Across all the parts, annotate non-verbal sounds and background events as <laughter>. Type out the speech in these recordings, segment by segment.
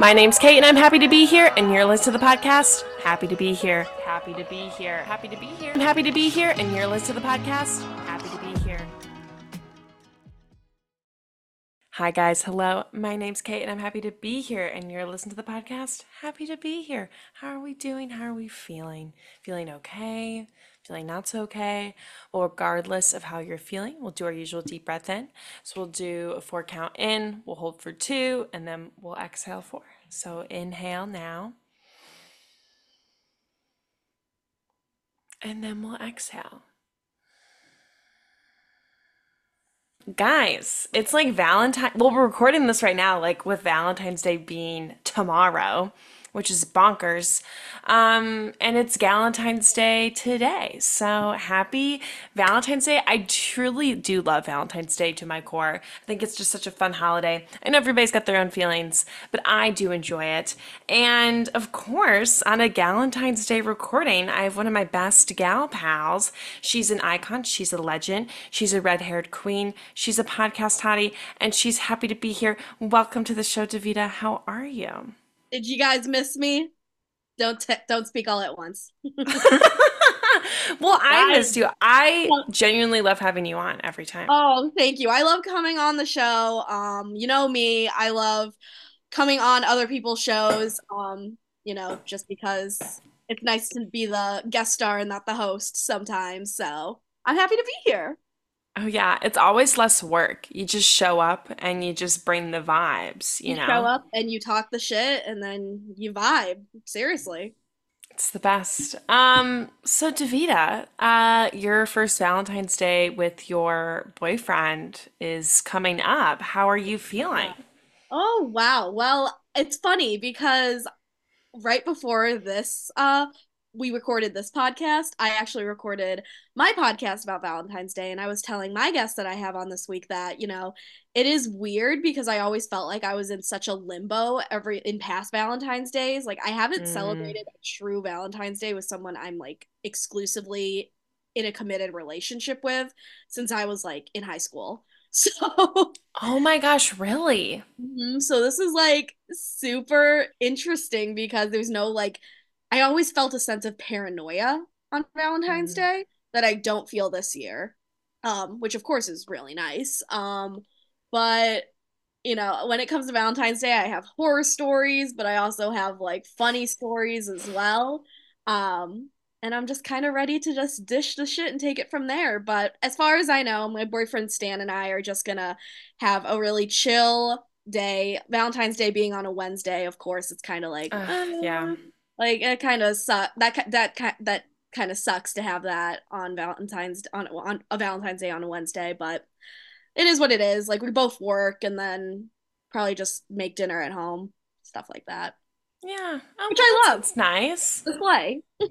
My name's Kate, and I'm happy to be here. And you're listening to the podcast. Happy to be here. Happy to be here. Happy to be here. I'm happy to be here, and you're listening to the podcast. Happy to be here. Hi, guys. Hello. My name's Kate, and I'm happy to be here. And you're listening to the podcast. Happy to be here. How are we doing? How are we feeling? Feeling okay? Feeling not so okay? Well, regardless of how you're feeling, we'll do our usual deep breath in. So we'll do a four count in, we'll hold for two, and then we'll exhale four. So inhale now. And then we'll exhale. Guys, it's like Valentine. Well, we're recording this right now, like with Valentine's Day being tomorrow, which is bonkers. Um, and it's Valentine's Day today. So happy Valentine's Day. I truly do love Valentine's Day to my core. I think it's just such a fun holiday. I know everybody's got their own feelings, but I do enjoy it. And of course, on a Valentine's Day recording, I have one of my best gal pals. She's an icon, she's a legend, she's a red haired queen, she's a podcast hottie, and she's happy to be here. Welcome to the show, Davita. How are you? Did you guys miss me? Don't t- don't speak all at once. <laughs> well, I missed you. I genuinely love having you on every time. Oh, thank you. I love coming on the show. Um, you know me. I love coming on other people's shows. Um, you know, just because it's nice to be the guest star and not the host sometimes. So I'm happy to be here. Oh yeah, it's always less work. You just show up and you just bring the vibes, you, You know. show up and you talk the shit and then you vibe. Seriously. It's the best. Um, so Davita, uh, your first Valentine's Day with your boyfriend is coming up. How are you feeling? Oh, wow. Well, it's funny because right before this uh we recorded this podcast, I actually recorded my podcast about Valentine's Day and I was telling my guest that I have on this week that, you know, it is weird because I always felt like I was in such a limbo every in past Valentine's Days. Like I haven't Mm. celebrated a true Valentine's Day with someone I'm like exclusively in a committed relationship with since I was like in high school. <laughs> So Oh my gosh, really? Mhm. So this is like super interesting because there's no like I always felt a sense of paranoia on Valentine's Mm. Day that I don't feel this year. Um, which of course is really nice. Um, but you know, when it comes to Valentine's Day, I have horror stories, but I also have like funny stories as well. Um, and I'm just kind of ready to just dish the shit and take it from there. But as far as I know, my boyfriend Stan and I are just gonna have a really chill day. Valentine's Day being on a Wednesday, of course, it's kind of like, Ugh, yeah. Like it kind of suck. That that that kind of sucks to have that on Valentine's on on a Valentine's Day on a Wednesday, but it is what it is. Like we both work and then probably just make dinner at home, stuff like that. Yeah. Oh, Which I love. It's nice. Display. <laughs>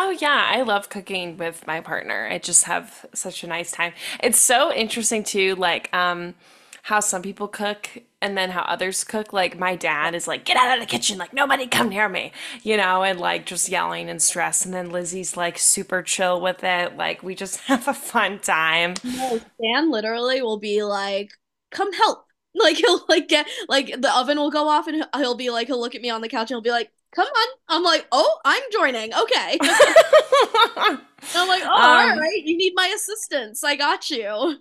Oh yeah, I love cooking with my partner. I just have such a nice time. It's so interesting too, like um how some people cook and then how others cook. Like my dad is like, get out of the kitchen, like nobody come near me, you know, and like just yelling and stress. And then Lizzie's like super chill with it. Like we just <laughs> have a fun time. No, Stan literally will be like, "Come help." <laughs> Like he'll like get like the oven will go off and he'll, be like he'll look at me on the couch and he'll be like, "Come on." I'm like, "Oh, I'm joining." Okay. <laughs> I'm like, "Oh, Um, right. You need my assistance. I got you."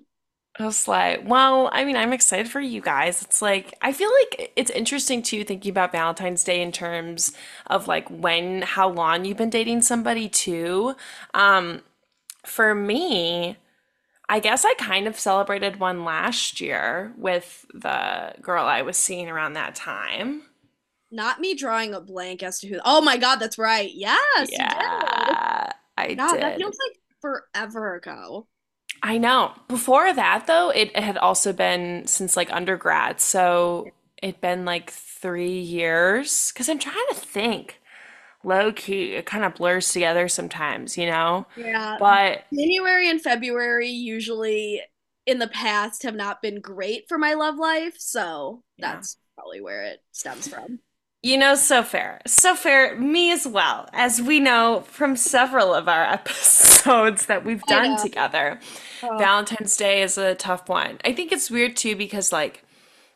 I was like, well, I mean, I'm excited for you guys. It's like, I feel like it's interesting too, thinking about Valentine's Day in terms of like when, how long you've been dating somebody too. Um, for me, I guess I kind of celebrated one last year with the girl I was seeing around that time. Not me drawing a blank as to who. Oh my God, that's right. Yes, did. Yeah, I God, that feels like forever ago. I know. Before that, though, it had also been since like undergrad. So it'd been like three years. Because I'm trying to think. Low key, it kind of blurs together sometimes, you know? Yeah, But January and February usually in the past have not been great for my love life, so Yeah. that's probably where it stems from. You know, so fair. So fair. Me as well, as we know from several of our <laughs> episodes that we've I done know. together. Oh. Valentine's Day is a tough one. I think it's weird too because, like,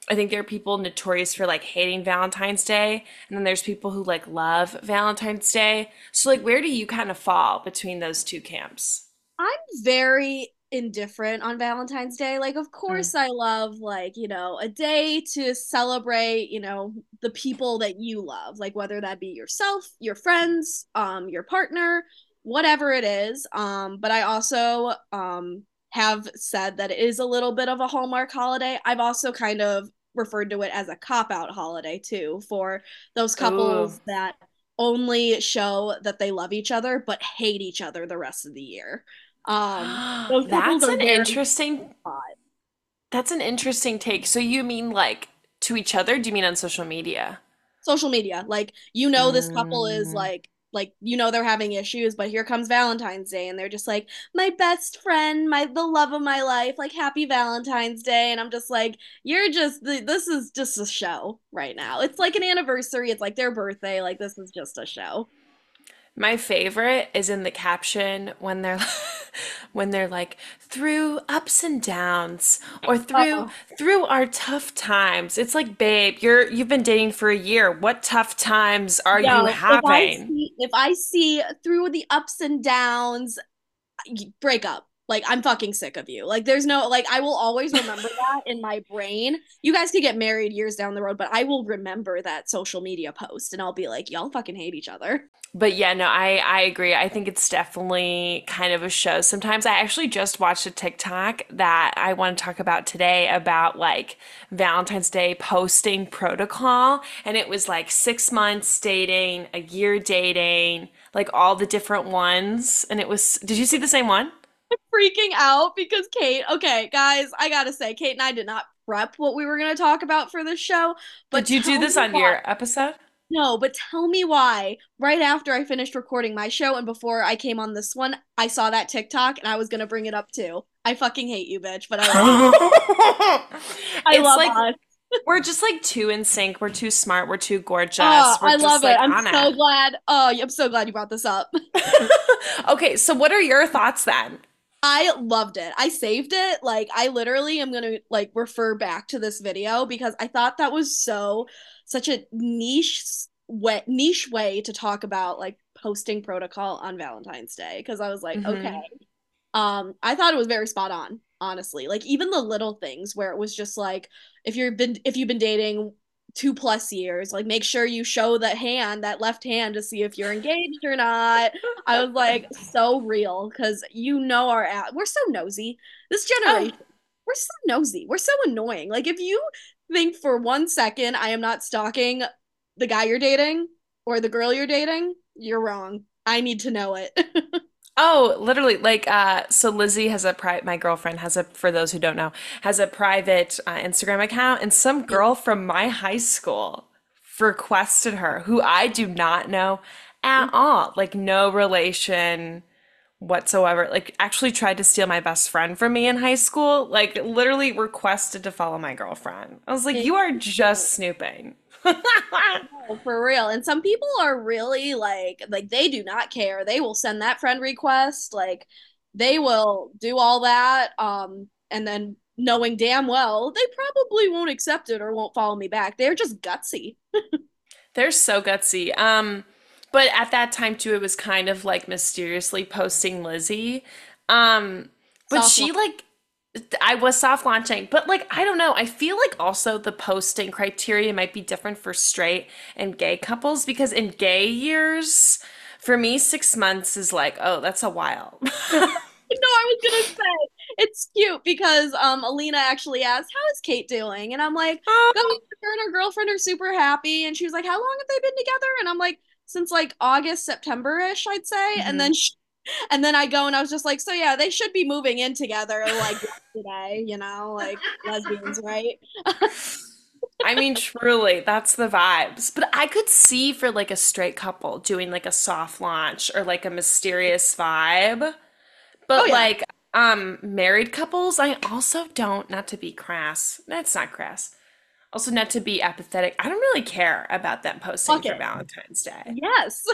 I think there are people notorious for like hating Valentine's Day, and then there's people who like love Valentine's Day. So like where do you kind of fall between those two camps? I'm very indifferent on Valentine's Day. Like, of Mm. course, I love, like, you know, a day to celebrate, you know, the people that you love, like, whether that be yourself, your friends, um, your partner, whatever it is. Um, but I also, um, have said that it is a little bit of a Hallmark holiday. I've also kind of referred to it as a cop out holiday, too, for those Ooh. couples that only show that they love each other but hate each other the rest of the year. Um, <gasps> That's an interesting odd. that's an interesting take. So you mean like to each other? Do you mean on social media? Social media, like you know, this couple is Mm. like like you know they're having issues, but here comes Valentine's Day, and they're just like my best friend, my the love of my life, like happy Valentine's Day, and I'm just like you're just this is just a show right now. It's like an anniversary. It's like their birthday. Like this is just a show. My favorite is in the caption when they're <laughs> when they're like through ups and downs or through Oh, through our tough times. It's like, babe, you're you've been dating for a year. What tough times are you yo, if I having? see if I see through the ups and downs break up. Like I'm fucking sick of you. Like there's no like I will always remember <laughs> that in my brain. You guys could get married years down the road, but I will remember that social media post and I'll be like, y'all fucking hate each other. But yeah, no, I I agree. I think it's definitely kind of a show. Sometimes I actually just watched a TikTok that I want to talk about today about like Valentine's Day posting protocol, and it was like six months dating, a year dating, like all the different ones. And it was, did you see the same one? <laughs> Freaking out because Kate, okay, guys, I gotta say, Kate and I did not prep what we were gonna talk about for this show, but Did you do this on why. your episode? No, but tell me why. Right after I finished recording my show and before I came on this one, I saw that TikTok and I was gonna bring it up too. I fucking hate you, bitch, but I love. <laughs> I It's love like us. we're just like too in sync. We're too smart. We're too Oh, gorgeous. Ah, we're I just love it. I'm so it. glad. Oh, I'm so glad you brought this up. <laughs> Okay, so what are your thoughts then? I loved it. I saved it. Like I literally am going to like refer back to this video because I thought that was so such a niche way niche way to talk about like posting protocol on Valentine's Day because I was like, okay. hmm Um I thought it was very spot on, honestly. Like even the little things where it was just like if you've been if you've been dating two plus years, like make sure you show that hand, that left hand to see if you're engaged or not. I was like so real because you know our at we're so nosy. This Oh, generation, we're so nosy. We're so annoying. Like if you think for one second I am not stalking the guy you're dating or the girl you're dating, you're wrong. I need to know it. <laughs> oh, literally, like, uh, so Lizzie has a pri my girlfriend has a, for those who don't know, has a private uh, Instagram account, and some girl from my high school requested her, who I do not know at all, like no relation whatsoever. Like, actually tried to steal my best friend from me in high school, like literally requested to follow my girlfriend. I was like, you are just snooping. Oh, for real. And some people are really like like they do not care. They will send that friend request, like they will do all that um and then knowing damn well they probably won't accept it or won't follow me back. They're just gutsy. <laughs> They're so gutsy. Um, but at that time too, it was kind of like mysteriously posting Lizzie. Um, but Soft she like I was soft launching, but like I don't know. I feel like also the posting criteria might be different for straight and gay couples because in gay years, for me, six months is like, oh, that's a while. <laughs> <laughs> No, I was gonna say it's cute because um Alina actually asked, How is Kate doing? And I'm like, Oh, her and her girlfriend are super happy. And she was like, How long have they been together? And I'm like, since like August, September-ish, I'd say. And mhm. then she, and then I go and I was just like, so yeah, they should be moving in together like today, you know, like lesbians, right? <laughs> I mean, truly, that's the vibes. But I could see for like a straight couple doing like a soft launch or like a mysterious vibe. Oh But yeah, like um married couples, I also don't, not to be crass. That's not crass. Also not to be apathetic. I don't really care about them posting fuck for it. Valentine's Day. Yes.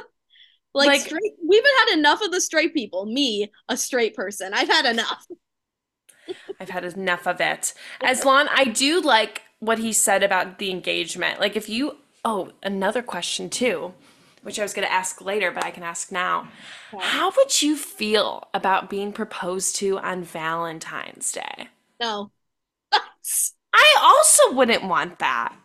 Like Like straight, we've had enough of the straight people. Me, a straight person. I've had enough. I've had enough of it. <laughs> As long I do like what he said about the engagement. Like if you oh, another question too, which I was going to ask later, but I can ask now. How would you feel about being proposed to on Valentine's Day? No. <laughs> I also wouldn't want that.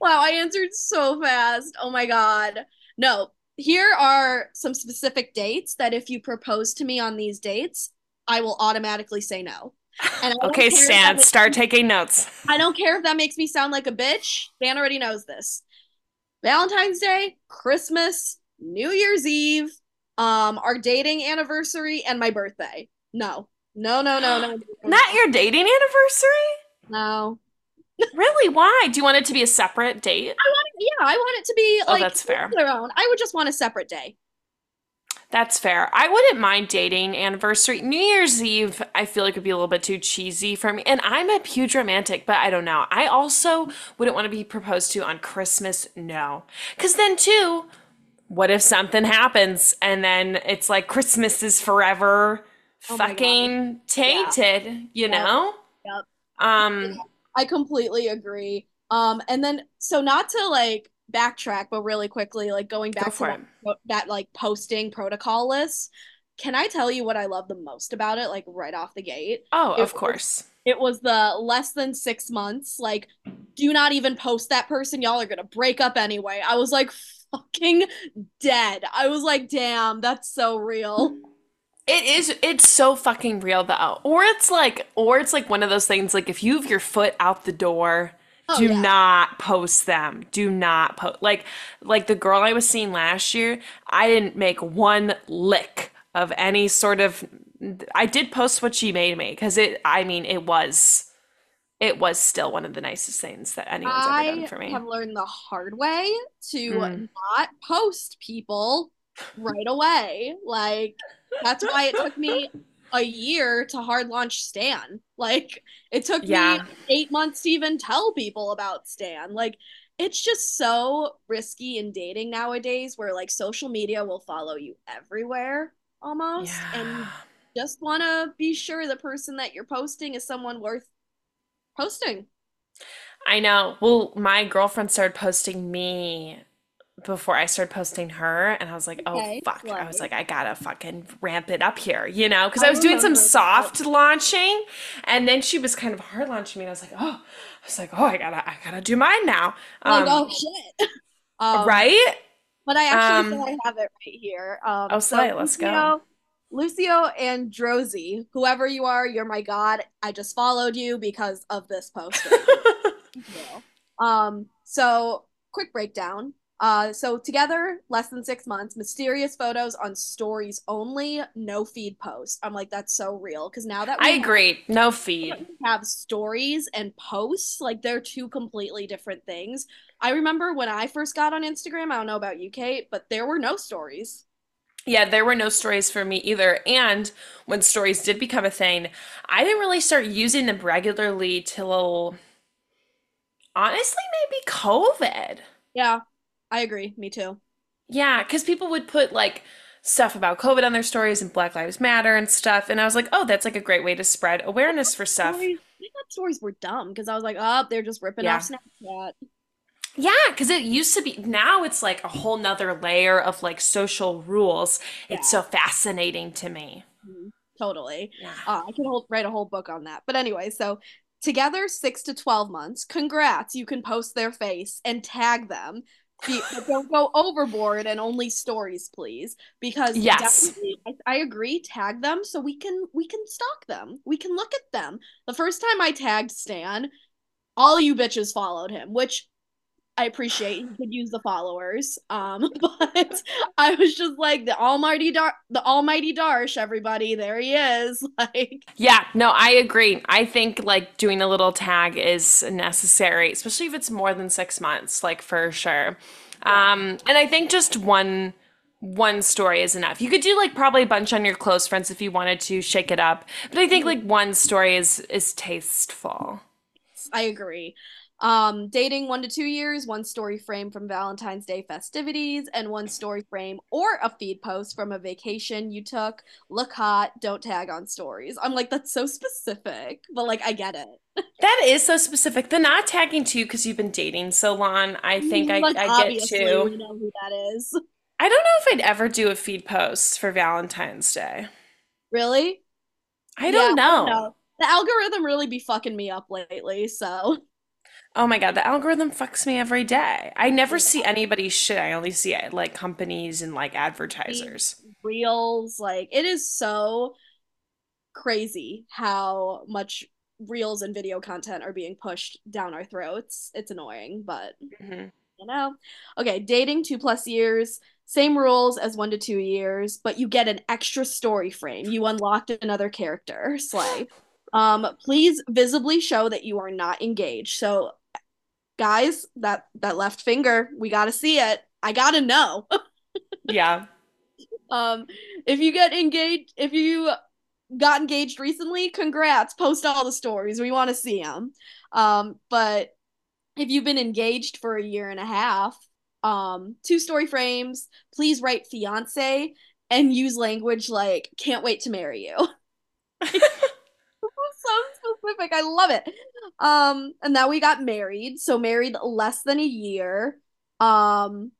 wow, I answered so fast. Oh my God. No, here are some specific dates that if you propose to me on these dates, I will automatically say no. Okay, Stan, start taking notes. I don't care if that makes me sound like a bitch. Stan already knows this. Valentine's Day, Christmas, New Year's Eve, um, our dating anniversary, and my birthday. No. No, no, no, no. <gasps> Not your dating anniversary? No. really? Why? Do you want it to be a separate date? I yeah, I want it to be oh, like that's fair. their own. I would just want a separate day. That's fair. I wouldn't mind dating anniversary. New Year's Eve, I feel like it would be a little bit too cheesy for me. And I'm a huge romantic, but I don't know. I also wouldn't want to be proposed to on Christmas. No. Because then, too, what if something happens and then it's like Christmas is forever oh fucking tainted, yeah. you yep. know? Yep. Um, I completely agree. Um, and then, so not to like backtrack, but really quickly, like going back Go to that, that like posting protocol list. Can I tell you what I love the most about it? Like right off the gate. Oh, it of course. Was, it was the less than six months. Like, do not even post that person. Y'all are gonna break up anyway. I was like fucking dead. I was like, damn, that's so real. It is it's so fucking real though. Or it's like or it's like one of those things like if you have your foot out the door Oh, do yeah. not post them. Do not post like like the girl I was seeing last year. I didn't make one lick of any sort of. I did post what she made me because it. I mean, it was it was still one of the nicest things that anyone's I ever done for me. I have learned the hard way to mm. not post people right away. Like that's why it took me a year to hard launch Stan. Like it took yeah. me eight months to even tell people about Stan. Like it's just so risky in dating nowadays where like social media will follow you everywhere almost. Yeah. And just want to be sure the person that you're posting is someone worth posting. I know. Well, my girlfriend started posting me before I started posting her, and I was like, oh okay, fuck! I was like, I gotta fucking ramp it up here, you know, because I, I was doing some soft launching, and then she was kind of hard launching me, and I was like, oh, I was like, oh, I gotta, I gotta do mine now. Um, like, oh shit, <laughs> um, right? But I actually um, I have it right here. Um, oh, slay, so let's go. Lucio and Drozy, whoever you are, you're my god. I just followed you because of this post. <laughs> um, so quick breakdown. Uh, so together, less than six months, mysterious photos on stories only, no feed post. I'm like, that's so real because now that I agree, no feed <laughs> have stories and posts, like they're two completely different things. I remember when I first got on Instagram. I don't know about you, Kate, but there were no stories. Yeah, there were no stories for me either. And when stories did become a thing, I didn't really start using them regularly till honestly maybe COVID. Yeah. I agree. Me too. Yeah, because people would put like stuff about COVID on their stories and Black Lives Matter and stuff. And I was like, oh, that's like a great way to spread awareness for stuff. Stories, I thought stories were dumb because I was like, oh, they're just ripping yeah. off Snapchat. Yeah, because it used to be. Now it's like a whole nother layer of like social rules. Yeah. It's so fascinating to me. Mm-hmm. Totally. Yeah. Uh, I could hold, write a whole book on that. But anyway, so together six to 12 months. Congrats. You can post their face and tag them but don't go overboard and only stories please because yes. I, I, agree tag them so we can we can stalk them. We can look at them. The first time i tagged stan all you bitches followed him which I appreciate you could use the followers. Um, <laughs> but I was just like the almighty Dar the almighty Darsh, everybody, there he is. <laughs> Like Yeah, no, I agree. I think like doing a little tag is necessary, especially if it's more than six months, like for sure. Yeah. Um, and I think just one one story is enough. You could do like probably a bunch on your close friends if you wanted to shake it up. But I think like one story is is tasteful. I agree. Um, dating one to two years, one story frame from Valentine's Day festivities, and one story frame or a feed post from a vacation you took. Look hot, don't tag on stories. I'm like, that's so specific, but like, I get it. That is so specific. The not tagging too, because you've been dating so long. I think I, Like, I get obviously, to. we know who that is. I don't know if I'd ever do a feed post for Valentine's Day. Really? I don't I don't know. know. The algorithm really be fucking me up lately, so Oh my God, the algorithm fucks me every day. I never see anybody's shit. I only see like companies and like advertisers. reels, like it is so crazy how much reels and video content are being pushed down our throats. It's annoying, but Mhm. you know. Okay, dating two plus years, same rules as one to two years, but you get an extra story frame. You unlocked another character, Slay. <gasps> Um, please visibly show that you are not engaged. So, guys, that that left finger, we gotta see it. I gotta know. <laughs> Yeah. Um, if you get engaged, if you got engaged recently, congrats. Post all the stories. We want to see them. Um, but if you've been engaged for a year and a half, um, two story frames, please write fiance and use language like can't wait to marry you. <laughs> <laughs> so specific. I love it. Um, and now we got married. So married less than a year. Um,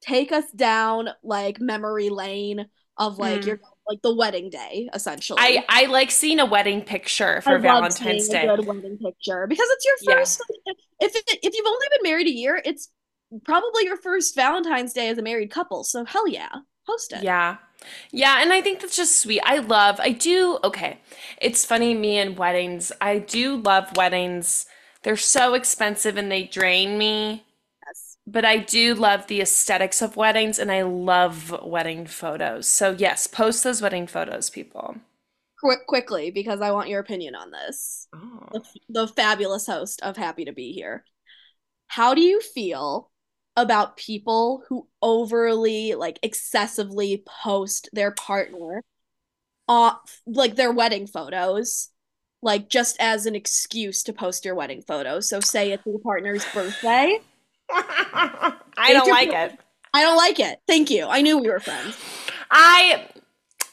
take us down like memory lane of like Mm. your like the wedding day, essentially. I I like seeing a wedding picture I for love seeing Valentine's a Day. good wedding picture because it's your Yeah. first. If it, if you've only been married a year, it's probably your first Valentine's Day as a married couple. So hell yeah, post it. Yeah. Yeah, and I think that's just sweet. I love, I do, okay. It's funny, me and weddings. I do love weddings. They're so expensive and they drain me. Yes. But I do love the aesthetics of weddings and I love wedding photos. So, yes, post those wedding photos, people. Quick, quickly because I want your opinion on this. Oh. The, the fabulous host of Happy to Be Here. How do you feel about people who overly, like, excessively post their partner off, like, their wedding photos, like, just as an excuse to post your wedding photos? So, say it's your partner's birthday. <laughs> I don't like it. I don't like it. Thank you. I knew we were friends. I,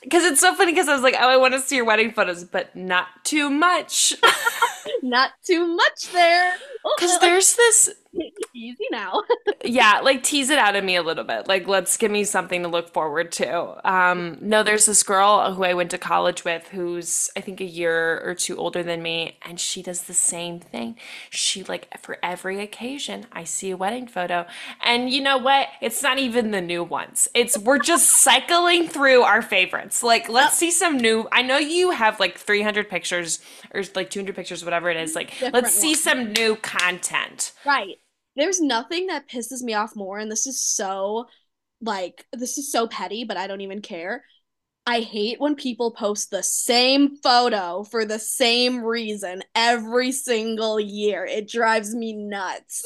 because it's so funny because I was like, oh, I want to see your wedding photos, but not too much. <laughs> Not too much there. <laughs> Because there's this <laughs> easy now. <laughs> yeah, like tease it out of me a little bit. Like, let's give me something to look forward to. Um, no, there's this girl who I went to college with who's, I think, a year or two older than me, and she does the same thing. She, like, for every occasion, I see a wedding photo. And you know what? It's not even the new ones. It's, we're just cycling through our favorites. Like, let's see some new, I know you have like 300 pictures or like 200 pictures, whatever it is. Like, Different let's see ones. some new content. Right. There's nothing that pisses me off more, and this is so like this is so petty, but I don't even care. I hate when people post the same photo for the same reason every single year. It drives me nuts.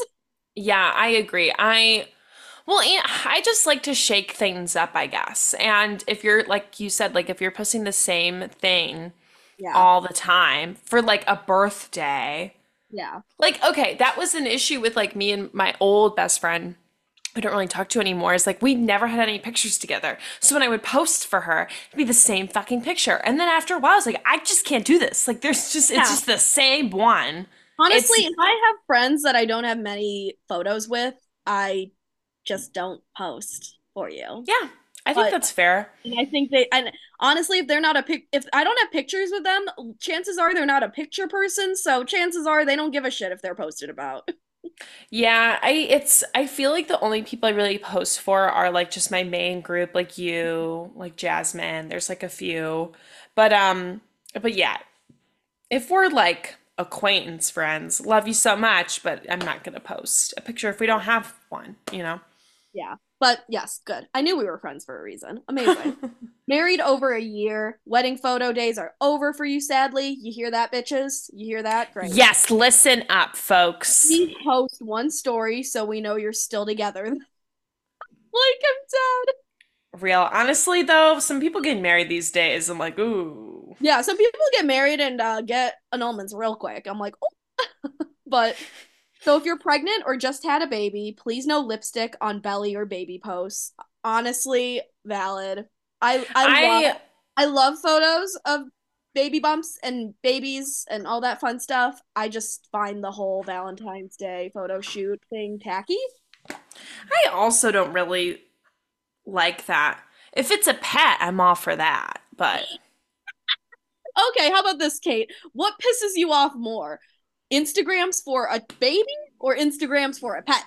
Yeah, I agree. I well, I just like to shake things up, I guess. And if you're like you said, like if you're posting the same thing Yeah. all the time for like a birthday, Yeah. like okay, that was an issue with like me and my old best friend. I don't really talk to anymore. Is like we never had any pictures together. So when I would post for her, it'd be the same fucking picture. And then after a while, I was like, I just can't do this. Like there's just it's Yeah. just the same one. Honestly, It's if I have friends that I don't have many photos with, I just don't post for you. yeah, I think But that's fair. And I think they and honestly, if they're not a pic, if I don't have pictures with them, chances are they're not a picture person. So chances are they don't give a shit if they're posted about. Yeah, I it's I feel like the only people I really post for are like just my main group, like you, like Jasmine. There's like a few. But um but yeah, if we're like acquaintance friends, love you so much, but I'm not gonna post a picture if we don't have one, you know? Yeah. But yes, good. I knew we were friends for a reason. Amazing. <laughs> Married over a year. Wedding photo days are over for you, sadly. You hear that, bitches? You hear that? Great. Yes, listen up, folks. Please post one story so we know you're still together. <laughs> like I'm dead. Real. Honestly though, some people getting married these days. I'm like, ooh. Yeah, some people get married and uh, get annulments real quick. I'm like, oh, <laughs> But so if you're pregnant or just had a baby, please no lipstick on belly or baby posts. Honestly, valid. I I love I I love photos of baby bumps and babies and all that fun stuff. I just find the whole Valentine's Day photo shoot thing tacky. I also don't really like that. If it's a pet, I'm all for that. But <laughs> Okay, how about this, Kate? What pisses you off more? Instagrams for a baby or Instagrams for a pet?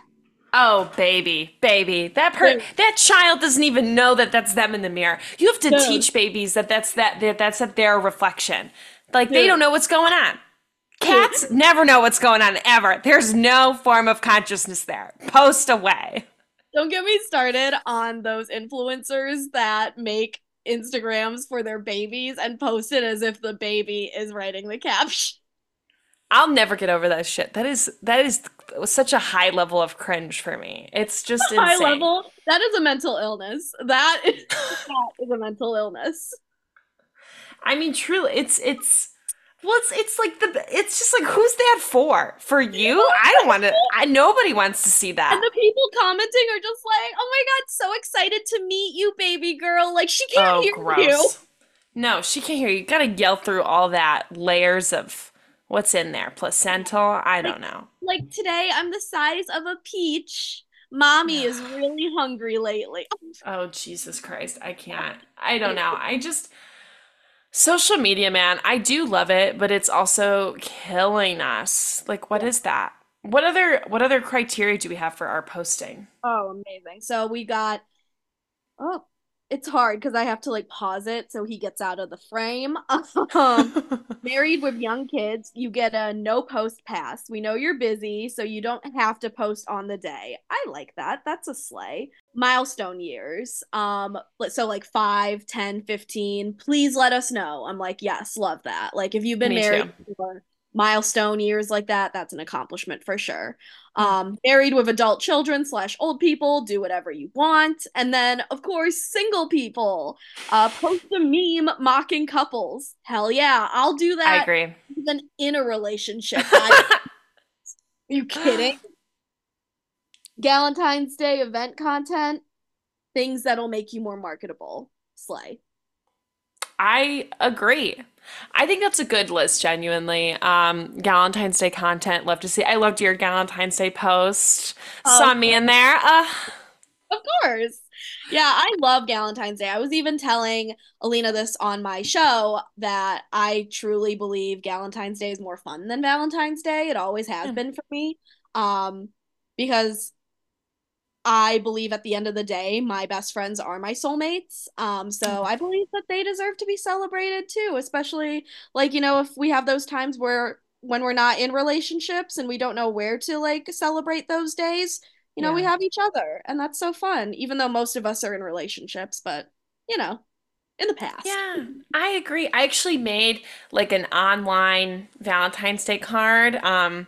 oh, baby, baby, that per Yeah. that child doesn't even know that that's them in the mirror. You have to Dude, teach babies that that's that, that that's at their reflection. Like they don't know what's going on. Cats never know what's going on ever. There's no form of consciousness there. Post away. Don't get me started on those influencers that make Instagrams for their babies and post it as if the baby is writing the caption. I'll never get over that shit. That is that is such a high level of cringe for me. It's just High level, that is a mental illness. That is that is a mental illness. I mean, truly, it's it's well, it's it's like the it's just like who's that for? For you? I don't want to. I nobody wants to see that. And the people commenting are just like, "Oh my god, so excited to meet you, baby girl!" Like she can't Oh, hear you. No, she can't hear you. You gotta yell through all that layers of what's in there. Placental? I don't know. like today, I'm the size of a peach. Mommy is <sighs> really hungry lately. <laughs> Oh, Jesus Christ. I can't. <laughs> I don't know. I just social media, man. I do love it, but it's also killing us. Like, what is that? What other what other criteria do we have for our posting? Oh, amazing. So we got oh, it's hard because I have to like pause it so he gets out of the frame. <laughs> Um, <laughs> married with young kids, you get a no post pass. We know you're busy, so you don't have to post on the day. I like that. That's a slay. Milestone years. Um, so like 5, 10, 15. Please let us know. I'm like, yes, love that. Like if you've been Me married too. for milestone years like that, that's an accomplishment for sure. Um, married with adult children slash old people, do whatever you want. And then, of course, single people. Uh, post a meme mocking couples. Hell yeah, I'll do that I agree. even in a relationship. <laughs> I, are you kidding? Valentine's Day event content, things that'll make you more marketable. Slay. I agree. I think that's a good list, genuinely. Um, Galentine's Day content, love to see. I loved your Valentine's Day post. Oh, Saw me in there. Uh, Of course. Yeah, I love Valentine's Day. I was even telling Alina this on my show that I truly believe Valentine's Day is more fun than Valentine's Day. It always has yeah. been for me. Um, because I believe at the end of the day, my best friends are my soulmates. Um, so I believe that they deserve to be celebrated too, especially like, you know, if we have those times where when we're not in relationships and we don't know where to like celebrate those days, you know, we have each other, and that's so fun, even though most of us are in relationships, but you know, in the past. Yeah, I agree. I actually made like an online Valentine's Day card um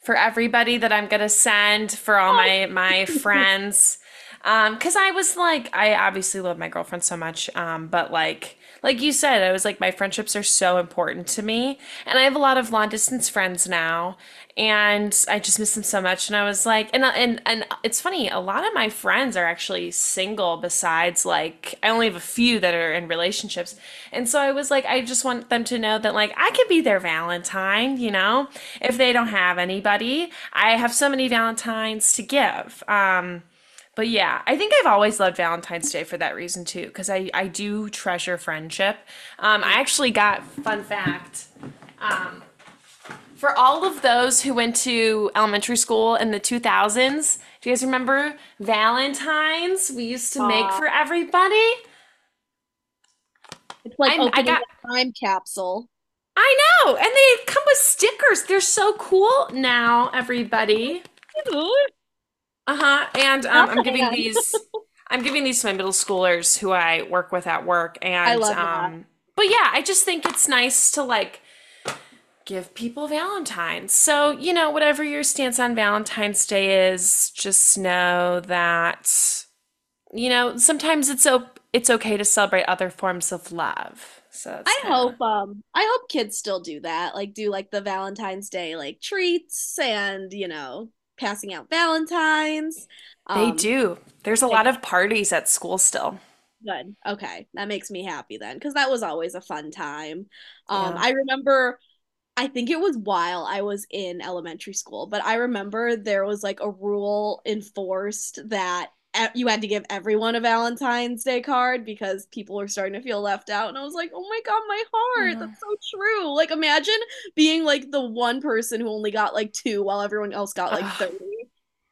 for everybody that I'm gonna send for all my my <laughs> friends. Um, cause I was like I obviously love my girlfriend so much, um, but like like you said, I was like my friendships are so important to me, and I have a lot of long distance friends now, and I just miss them so much. And I was like, and and and it's funny, a lot of my friends are actually single. Besides, like I only have a few that are in relationships, and so I was like, I just want them to know that like I could be their Valentine, you know, if they don't have anybody. I have so many Valentines to give. Um, but yeah, I think I've always loved Valentine's Day for that reason too, because I, I do treasure friendship. Um, I actually got, fun fact, um, for all of those who went to elementary school in the 2000s, do you guys remember Valentine's we used to make for everybody? it's like I, I opening got, a time capsule. I know, and they come with stickers. They're so cool now, everybody. Uh-huh. And um, I'm giving these <laughs> I'm giving these to my middle schoolers who I work with at work. I And um, but yeah, I just think it's nice to like give people Valentine's. So, you know, whatever your stance on Valentine's Day is, just know that, you know, sometimes it's o it's okay to celebrate other forms of love. So I kind of hope um I hope kids still do that. Like do like the Valentine's Day like treats and, you know, passing out Valentines. they Um do. There's a lot of parties at school still. good. Okay. That makes me happy then because that was always a fun time. Um Yeah. I remember I think it was while I was in elementary school, but I remember there was like a rule enforced that you had to give everyone a Valentine's Day card because people were starting to feel left out. And I was like, oh my God, my heart. Yeah. That's so true. Like, imagine being like the one person who only got like two while everyone else got like 30.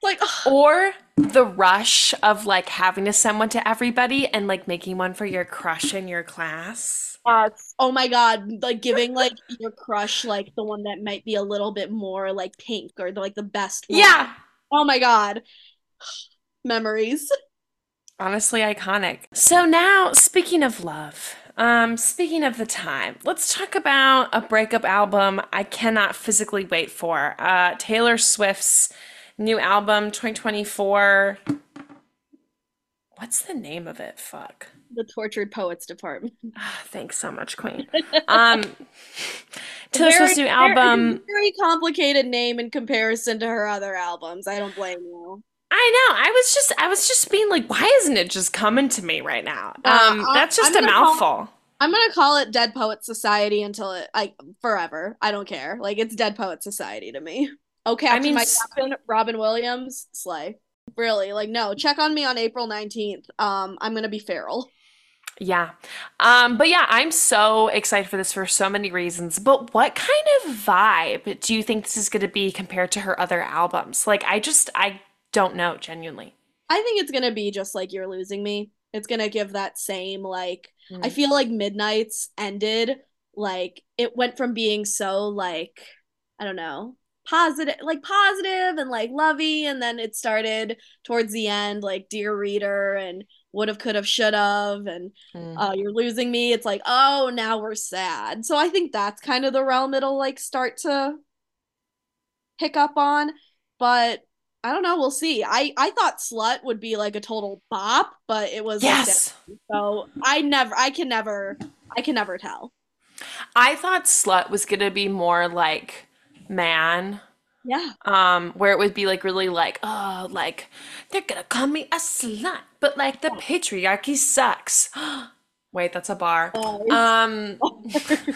Like, ugh, Or the rush of like having to send one to everybody and like making one for your crush in your class. yes. oh my God, like giving <laughs> like your crush like the one that might be a little bit more like pink or the, like the best one. Yeah. Oh my God. Memories. Honestly, iconic. So now, speaking of love, um, speaking of the time, let's talk about a breakup album I cannot physically wait for. Uh, Taylor Swift's new album, 2024. What's the name of it? Fuck. The Tortured Poets Department. Ah, Thanks so much, Queen. Um, <laughs> Taylor very, Swift's new very, album. very complicated name in comparison to her other albums. I don't blame you. I know. I was just, I was just being like, why isn't it just coming to me right now? Uh, Um, I, that's I'm just a gonna call mouthful. I'm gonna call it Dead Poet Society until it like forever. I don't care. Like it's Dead Poet Society to me. Okay, I mean, my Captain, Robin Williams, slay. Really, like no. Check on me on April 19th. Um, I'm gonna be feral. Yeah. Um, but yeah, I'm so excited for this for so many reasons. But what kind of vibe do you think this is going to be compared to her other albums? Like, I just, I don't know, genuinely. I think it's gonna be just like You're Losing Me. It's gonna give that same like I Mm. feel like Midnights ended like it went from being so like I don't know positive like positive and like lovey and then it started towards the end like Dear Reader and would have could have should have and Mm. uh You're Losing Me it's like oh now we're sad so I think that's kind of the realm it'll like start to pick up on but I don't know we'll see I I thought Slut would be like a total bop but it was like Yes. so I never, I can never, I can never tell. I thought Slut was going to be more like Man, Yeah. um, where it would be like really like, oh, like, they're going to call me a slut, but like the patriarchy sucks. <gasps> Wait, that's a bar. Nice. Um, <laughs>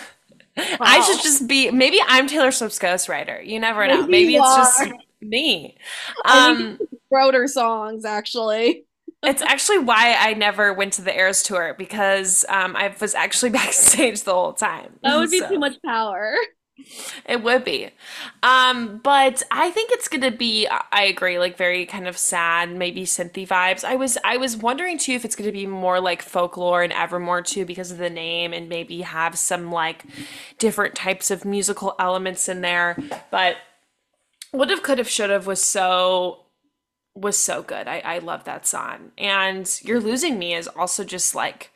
<laughs> I should just be maybe I'm Taylor Swift's ghostwriter. You never know. Maybe Maybe you it's just are. Me. Um, wrote her songs actually. it's actually why I never went to the Eras tour because um, I was actually <laughs> backstage the whole time. That would be So too much power. it would be. Um, but I think it's gonna be. I agree, like very kind of sad, maybe synthy vibes. I was I was wondering too if it's gonna be more like folklore and Evermore too because of the name and maybe have some like different types of musical elements in there. But Would have, could have, should have was so was so good. I I love that song. And You're Losing Me is also just like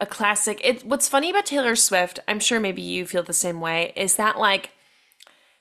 a classic. It what's funny about Taylor Swift, I'm sure maybe you feel the same way, is that like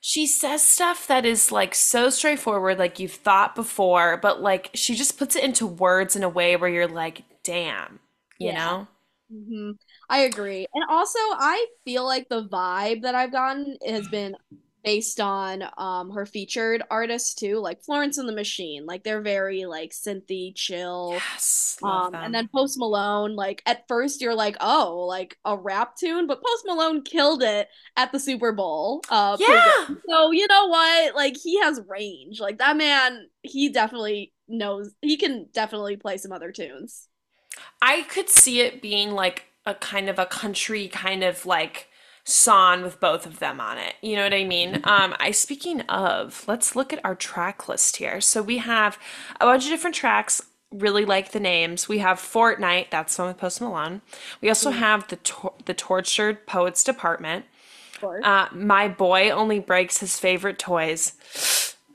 she says stuff that is like so straightforward, like you've thought before, but like she just puts it into words in a way where you're like, damn, you Yeah. know? hmm I agree. And also, I feel like the vibe that I've gotten has been based on um her featured artists too, like Florence and the Machine. Like they're very like synthy, chill. Yes, Um, and then Post Malone, like at first you're like, oh, like a rap tune, but Post Malone killed it at the Super Bowl. Uh, yeah. So you know what? Like he has range. Like that man, he definitely knows. He can definitely play some other tunes. I could see it being like a kind of a country kind of like song with both of them on it. You know what I mean? Um, I speaking of, let's look at our track list here. So we have a bunch of different tracks. Really like the names. We have Fortnight, that's the one with Post Malone. We also have the tor- the Tortured Poets Department. Uh, My Boy Only Breaks His Favorite Toys.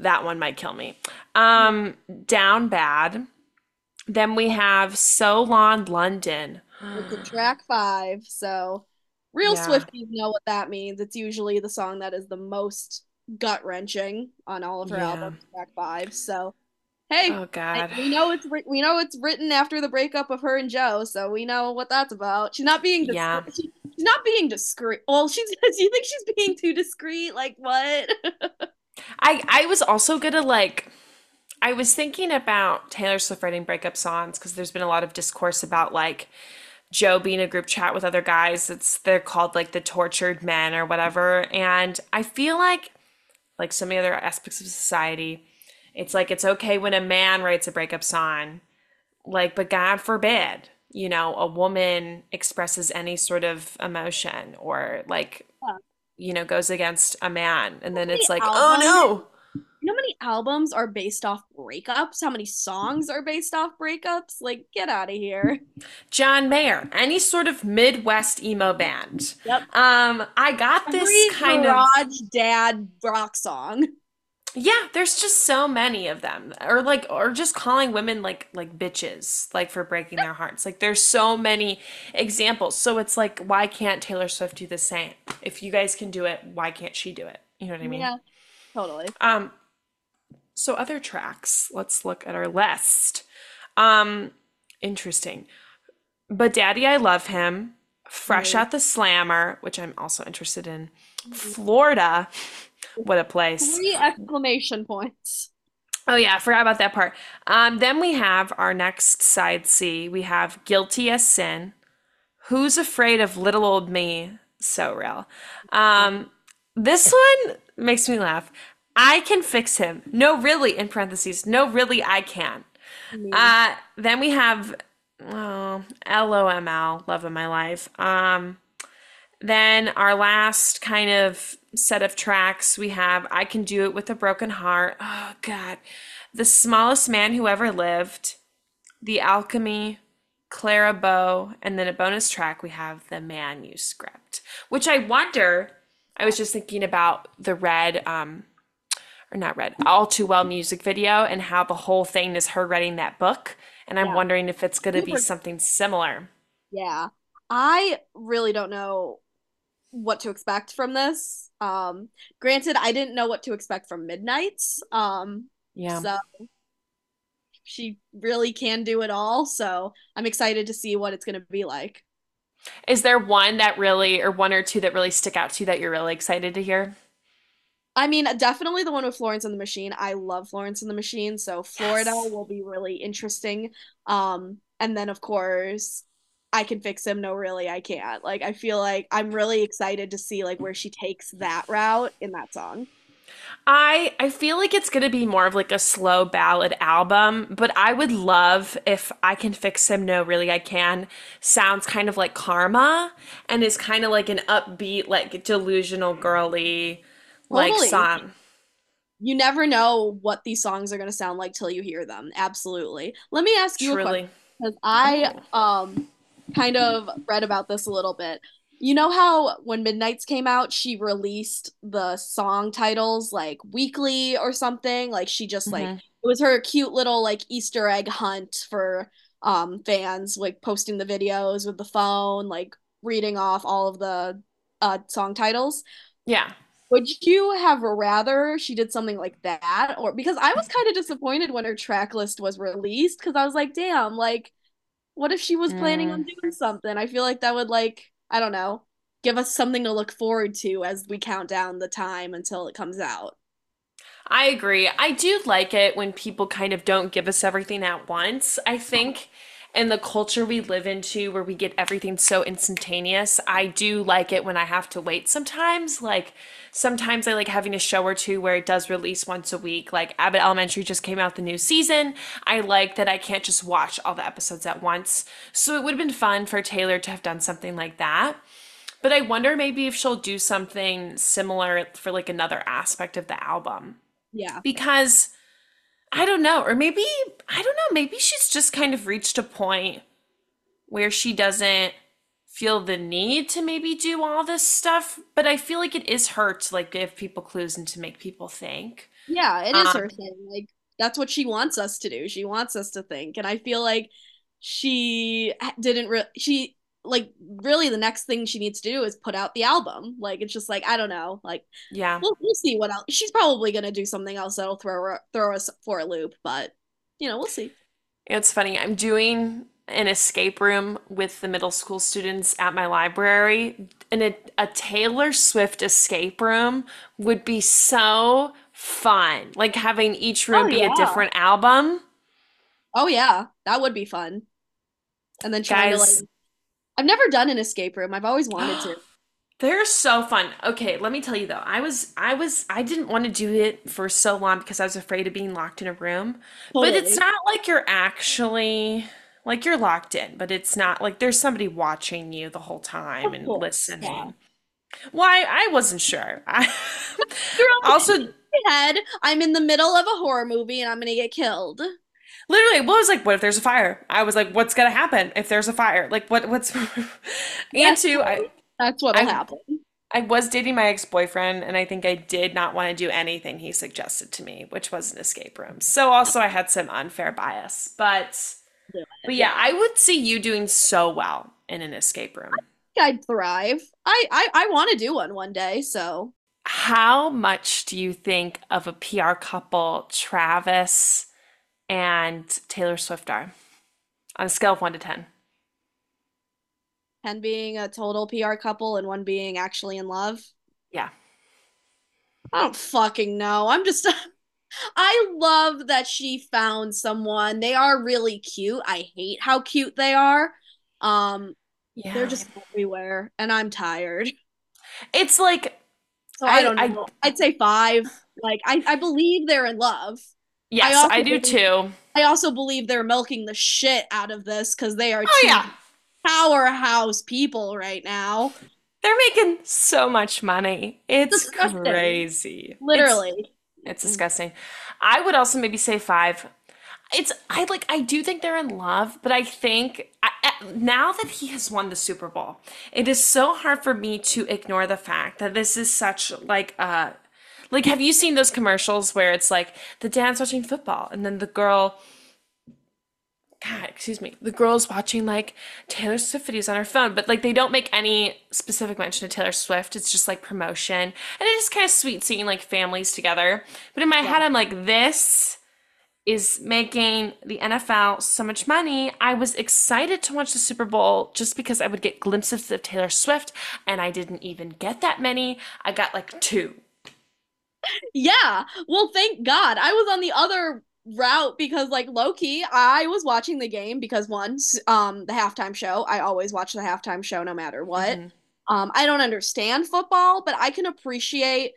That one might kill me. Um, Down Bad. Then we have So Long London. it's a track five, so real Yeah. Swifties know what that means. It's usually the song that is the most gut wrenching on all of her Yeah. albums. Track five. So hey, Oh God. We know it's we know it's written after the breakup of her and Joe, so we know what that's about. She's not being Yeah. she- she's not being discreet. Well, she's. <laughs> Do you think she's being too discreet? Like what? <laughs> I I was also gonna like I was thinking about Taylor Swift writing breakup songs because there's been a lot of discourse about like Joe being a group chat with other guys. It's they're called like the tortured men or whatever. And I feel like like so many other aspects of society, it's like it's okay when a man writes a breakup song. Like, but God forbid, you know, a woman expresses any sort of emotion or like, Yeah. you know, goes against a man. And then it's like, oh no. You know how many albums are based off breakups? How many songs are based off breakups? Like, get out of here. John Mayer, any sort of Midwest emo band. Yep. Um, I got Every this kind of garage dad rock song. yeah, there's just so many of them. Or like or just calling women like like bitches, like for breaking their hearts. Like there's so many examples. So it's like why can't Taylor Swift do the same? If you guys can do it, why can't she do it? You know what I mean? Yeah, totally. Um, so other tracks, let's look at our list. Um, interesting. But Daddy, I Love Him, Fresh Mhm. Out the Slammer, which I'm also interested in. Florida, what a place. Three exclamation points. Oh yeah, I forgot about that part. Um, then we have our next side C. We have Guilty as Sin. Who's Afraid of Little Old Me? So real. Um, this one makes me laugh. I can fix him. No, really, in parentheses. No, really, I can. Uh, then we have oh, LOML, Love of My Life. Um, then our last kind of set of tracks, we have I Can Do It with a Broken Heart. Oh, God. The Smallest Man Who Ever Lived, The Alchemy, Clara Bow, and then a bonus track, we have The Manuscript, which I wonder, I was just thinking about the Red, um, or not read All Too Well music video and how the whole thing is her writing that book. And I'm Yeah. wondering if it's going to be something similar. Yeah. I really don't know what to expect from this. Um, granted, I didn't know what to expect from Midnights. Um, Yeah. so she really can do it all. So I'm excited to see what it's gonna be like. Is there one that really, or one or two that really stick out to you that you're really excited to hear? I mean, definitely the one with Florence and the Machine. I love Florence and the Machine, so Florida Yes. will be really interesting. Um, and then of course, I can fix him. No, really, I can't. Like, I feel like I'm really excited to see like where she takes that route in that song. I I feel like it's gonna be more of like a slow ballad album, but I would love if I can fix him. No, really, I can. Sounds kind of like Karma, and is kind of like an upbeat, like delusional, girly, like Totally. song. You never know what these songs are gonna sound like till you hear them. Absolutely. Let me ask you a question because I um kind of read about this a little bit. You know how when Midnights came out, she released the song titles like weekly or something? Like she just like Mhm. it was her cute little like Easter egg hunt for um fans, like posting the videos with the phone, like reading off all of the uh song titles. Yeah. Would you have rather she did something like that? Or because I was kind of disappointed when her track list was released because I was like, damn, like, what if she was planning on Mm. doing something? I feel like that would like, I don't know, give us something to look forward to as we count down the time until it comes out. I agree. I do like it when people kind of don't give us everything at once. I think in the culture we live into where we get everything so instantaneous, I do like it when I have to wait sometimes. Like sometimes I like having a show or two where it does release once a week. Like Abbott Elementary just came out the new season. I like that I can't just watch all the episodes at once. So it would have been fun for Taylor to have done something like that. But I wonder maybe if she'll do something similar for like another aspect of the album Yeah. because I don't know, or maybe I don't know, maybe she's just kind of reached a point where she doesn't feel the need to maybe do all this stuff, but I feel like it is her to like give people clues and to make people think. Yeah, it is her Um, thing. Like, that's what she wants us to do. She wants us to think. And I feel like she didn't re- she like really the next thing she needs to do is put out the album. Like it's just like I don't know. Like Yeah. we'll, we'll see what else. She's probably gonna do something else that'll throw her, throw us for a loop, but you know we'll see. It's funny. I'm doing an escape room with the middle school students at my library. And a, a Taylor Swift escape room would be so fun. Like having each room Oh be a different album. Oh yeah, that would be fun. And then trying to like Guys, I've never done an escape room. I've always wanted to. <gasps> they're so fun. Okay, let me tell you though. I was I was I didn't want to do it for so long because I was afraid of being locked in a room. But it's not like you're actually like you're locked in, but it's not like there's somebody watching you the whole time and course. Yeah. listening. Why? I wasn't sure. <laughs> I also <laughs> head. I'm in the middle of a horror movie and I'm gonna get killed. Literally what was like, what if there's a fire? I was like, what's gonna happen if there's a fire? Like what what's <laughs> and two, I. That's what'll I happen. I was dating my ex-boyfriend and I think I did not want to do anything he suggested to me, which was an escape room. So also I had some unfair bias. But but yeah, Yeah. I would see you doing so well in an escape room. I'd thrive. I I, I want to do one one day, so How much do you think of a PR couple, Travis and Taylor Swift are on a scale of one to 10? ten being a total PR couple and one being actually in love. Yeah. I don't fucking know. I'm just <laughs> I love that she found someone. They are really cute. I hate how cute they are. Um, yeah. they're just everywhere, and I'm tired. It's like So I I don't I know. I'd say five. Like I, I believe they're in love. I yes, also I do believe too. I also believe they're milking the shit out of this because they are Oh two yeah. powerhouse people right now. They're making so much money. It's Disgusting. crazy. Literally. it's disgusting. I would also maybe say 5. It's I like I do think they're in love, but I think I, I- now that he has won the Super Bowl, it is so hard for me to ignore the fact that this is such like uh like have you seen those commercials where it's like the dad's watching football and then the girl God, excuse me. The girl's watching like Taylor Swift videos on her phone, but like they don't make any specific mention of Taylor Swift. It's just like promotion. And it is kind of sweet seeing like families together. But in my Yeah. head, I'm like, this is making the NFL so much money. I was excited to watch the Super Bowl just because I would get glimpses of Taylor Swift, and I didn't even get that many. I got like two. Yeah. Well, thank God. I was on the other route because like low key, I was watching the game because once um the halftime show, I always watch the halftime show no matter what. Mhm. Um I don't understand football, but I can appreciate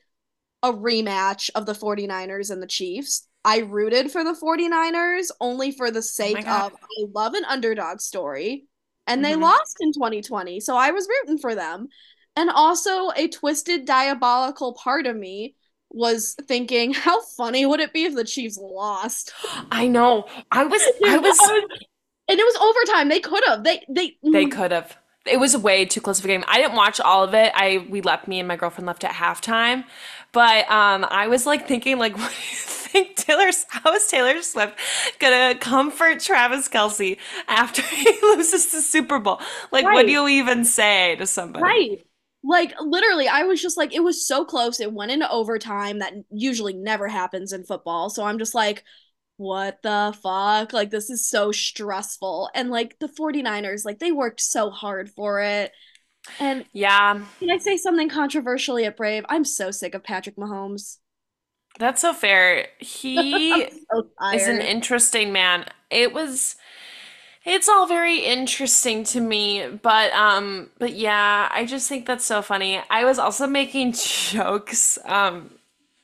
a rematch of the 49ers and the Chiefs. I rooted for the 49ers only for the Oh sake God. of I love an underdog story. And they hmm lost in 2020, so I was rooting for them. And also a twisted diabolical part of me was thinking, <laughs> how funny would it be if the Chiefs lost? <gasps> I know. <laughs> I was, I was and it was overtime. They could have. They they They mm, could have. It was way too close of a game. I didn't watch all of it. I we left me and my girlfriend left at halftime. But um I was like thinking like <laughs> what do you think Taylor how is Taylor Swift gonna comfort Travis Kelce after he loses the Super Bowl? Like what do you even say to somebody? Right. Like literally, I was just like, it was so close. It went into overtime. That usually never happens in football. So I'm just like, what the fuck? Like, this is so stressful. And like the 49ers, like they worked so hard for it. And Yeah, can I say something controversially at Brave? I'm so sick of Patrick Mahomes. that's so fair. He <laughs> so is an interesting man. It was It's all very interesting to me, but um but yeah, I just think that's so funny. I was also making <laughs> jokes. Um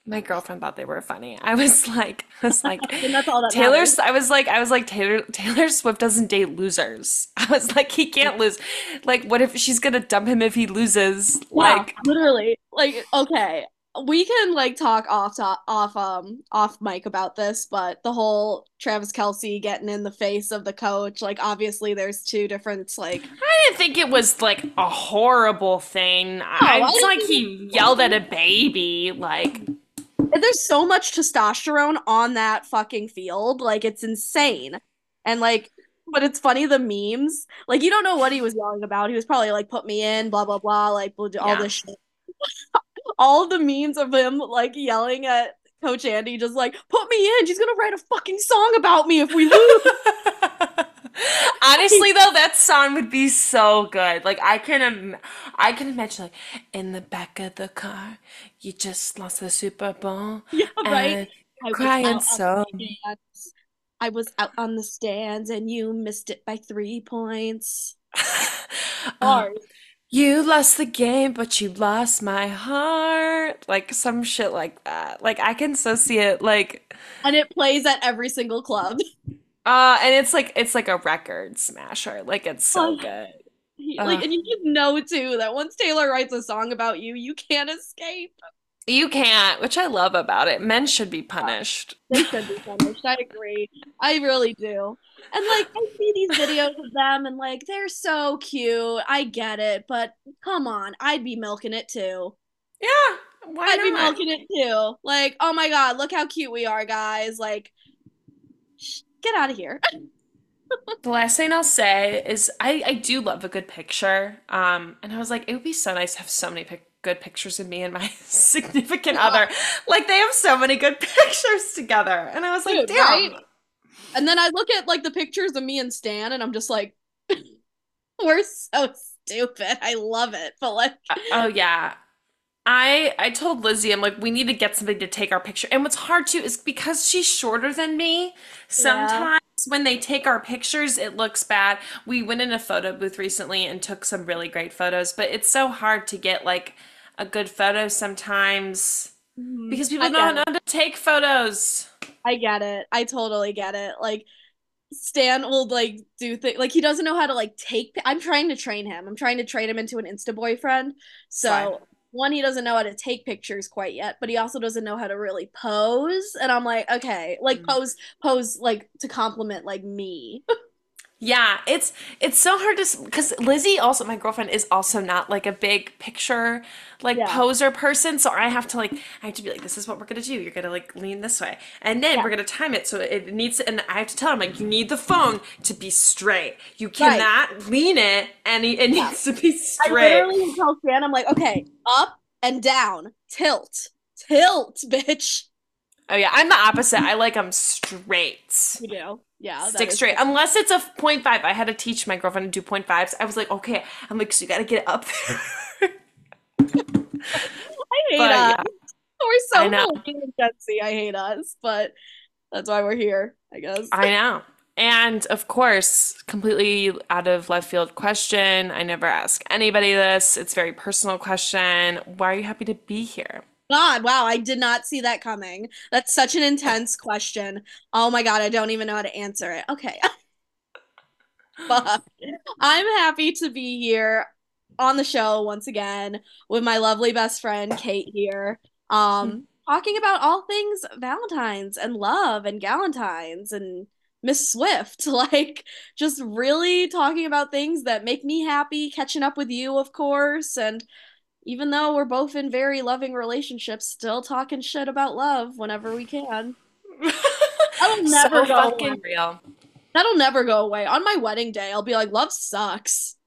my girlfriend thought they were funny. I was <laughs> like I was like <laughs> And that's all that Taylor matters. I was like I was like Taylor Taylor Swift doesn't date losers. I was like he can't lose. Like what if she's gonna dump him if he loses? Yeah, Like literally. Like, okay, we can like talk off to off um off mic about this, but the whole Travis Kelce getting in the face of the coach, like obviously there's two different like I didn't think it was like a horrible thing. no, I, it's didn't like he yelled at a baby. Like there's so much testosterone on that fucking field, like it's insane. And like but it's funny the memes. Like you don't know what he was yelling about. He was probably like put me in, blah blah blah, like all yeah. this shit. All the memes of him like yelling at Coach Andy, just like, put me in. She's gonna write a fucking song about me if we lose. <laughs> Honestly, though, that song would be so good. Like I can, Im- I can imagine like in the back of the car, you just lost the Super Bowl Yeah, right. I was crying so. the stands. I was out on the stands and you missed it by three points. <laughs> Um. You lost the game, but you lost my heart. Like some shit like that. Like I can so see it. Like, And it plays at every single club. <laughs> uh, and it's like it's like a record smasher. Like it's so <sighs> good. He- Like, Uh, and you just know too that once Taylor writes a song about you, you can't escape. you can't, which I love about it. Men should be punished. They should be punished. I agree. I really do. And like, I see these videos of them and like, they're so cute. I get it, but come on, I'd be milking it too. Yeah, why I'd be milking it too. Like, oh my God, look how cute we are, guys. Like, sh- get out of here. <laughs> The last thing I'll say is I, I do love a good picture. Um, and I was like, it would be so nice to have so many pic good pictures of me and my <laughs> significant other. Like they have so many good <laughs> pictures together. And I was like, Dude, right? And then I look at like the pictures of me and Stan, and I'm just like, <laughs> we're so stupid. I love it. But like, uh, Oh yeah. I I told Lizzie, I'm like, we need to get somebody to take our picture. And what's hard too is because she's shorter than me, yeah, sometimes when they take our pictures, it looks bad. We went in a photo booth recently and took some really great photos, but it's so hard to get like a good photo sometimes Mhm. because people I don't know how to take photos. I get it. I totally get it. Like, Stan will like do things like he doesn't know how to like take. I'm trying to train him. I'm trying to train him into an Insta boyfriend. So one, he doesn't know how to take pictures quite yet, but he also doesn't know how to really pose. And I'm like, okay, like Mm. pose, pose like to compliment like me. <laughs> Yeah, it's it's so hard to because Lizzie also my girlfriend is also not like a big picture like Yeah, poser person, so I have to like I have to be like this is what we're gonna do. You're gonna like lean this way, and then yeah, we're gonna time it so it needs to, and I have to tell him like you need the phone to be straight. You right. cannot lean it, and it Yeah. needs to be straight. I literally tell Stan, I'm like, okay, up and down, tilt, tilt, bitch. Oh yeah, I'm the opposite. I like them straight. You do. Yeah, Stick straight. Unless it's a point five. I had to teach my girlfriend to do point fives. I was like, okay. I'm like, so you gotta get up there. <laughs> I hate But us. yeah, <laughs> We're so know. millennial and Gen Z. I hate us, but that's why we're here, I guess. I know. And of course, completely out of left field question. I never ask anybody this. It's a very personal question. Why are you happy to be here? God, wow, I did not see that coming. That's such an intense question. Oh my God, I don't even know how to answer it. Okay. <laughs> Fuck. I'm happy to be here on the show once again with my lovely best friend Kate here. Um, <laughs> talking about all things Valentine's and love and Galentine's and Miss Swift. <laughs> Like just really talking about things that make me happy, catching up with you, of course, and even though we're both in very loving relationships, still talking shit about love whenever we can. <laughs> That'll never So go fucking away. real. That'll never go away. On my wedding day, I'll be like, love sucks. <laughs>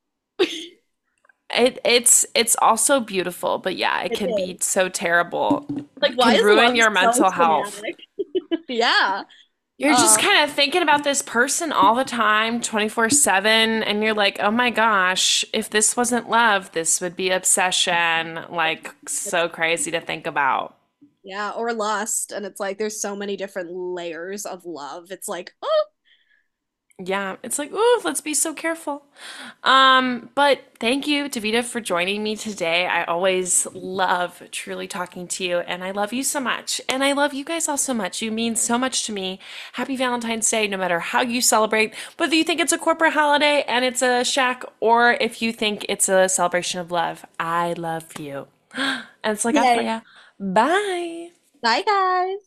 It it's it's also beautiful, but yeah, it It can be so terrible. Like, It why is ruin your so mental health. <laughs> Yeah. You're just Uh, kind of thinking about this person all the time, 24/7, and you're like, "Oh my gosh, if this wasn't love, this would be obsession." Like so crazy to think about. yeah, or lust. And it's like there's so many different layers of love. It's like, oh, Yeah, it's like, "Ooh, let's be so careful." Um, but thank you, Davita, for joining me today. I always love truly talking to you, and I love you so much. And I love you guys all so much. You mean so much to me. Happy Valentine's Day, no matter how you celebrate, whether you think it's a corporate holiday and it's a shack, or if you think it's a celebration of love. I love you. <gasps> And it's like, yay. Bye. Bye, guys.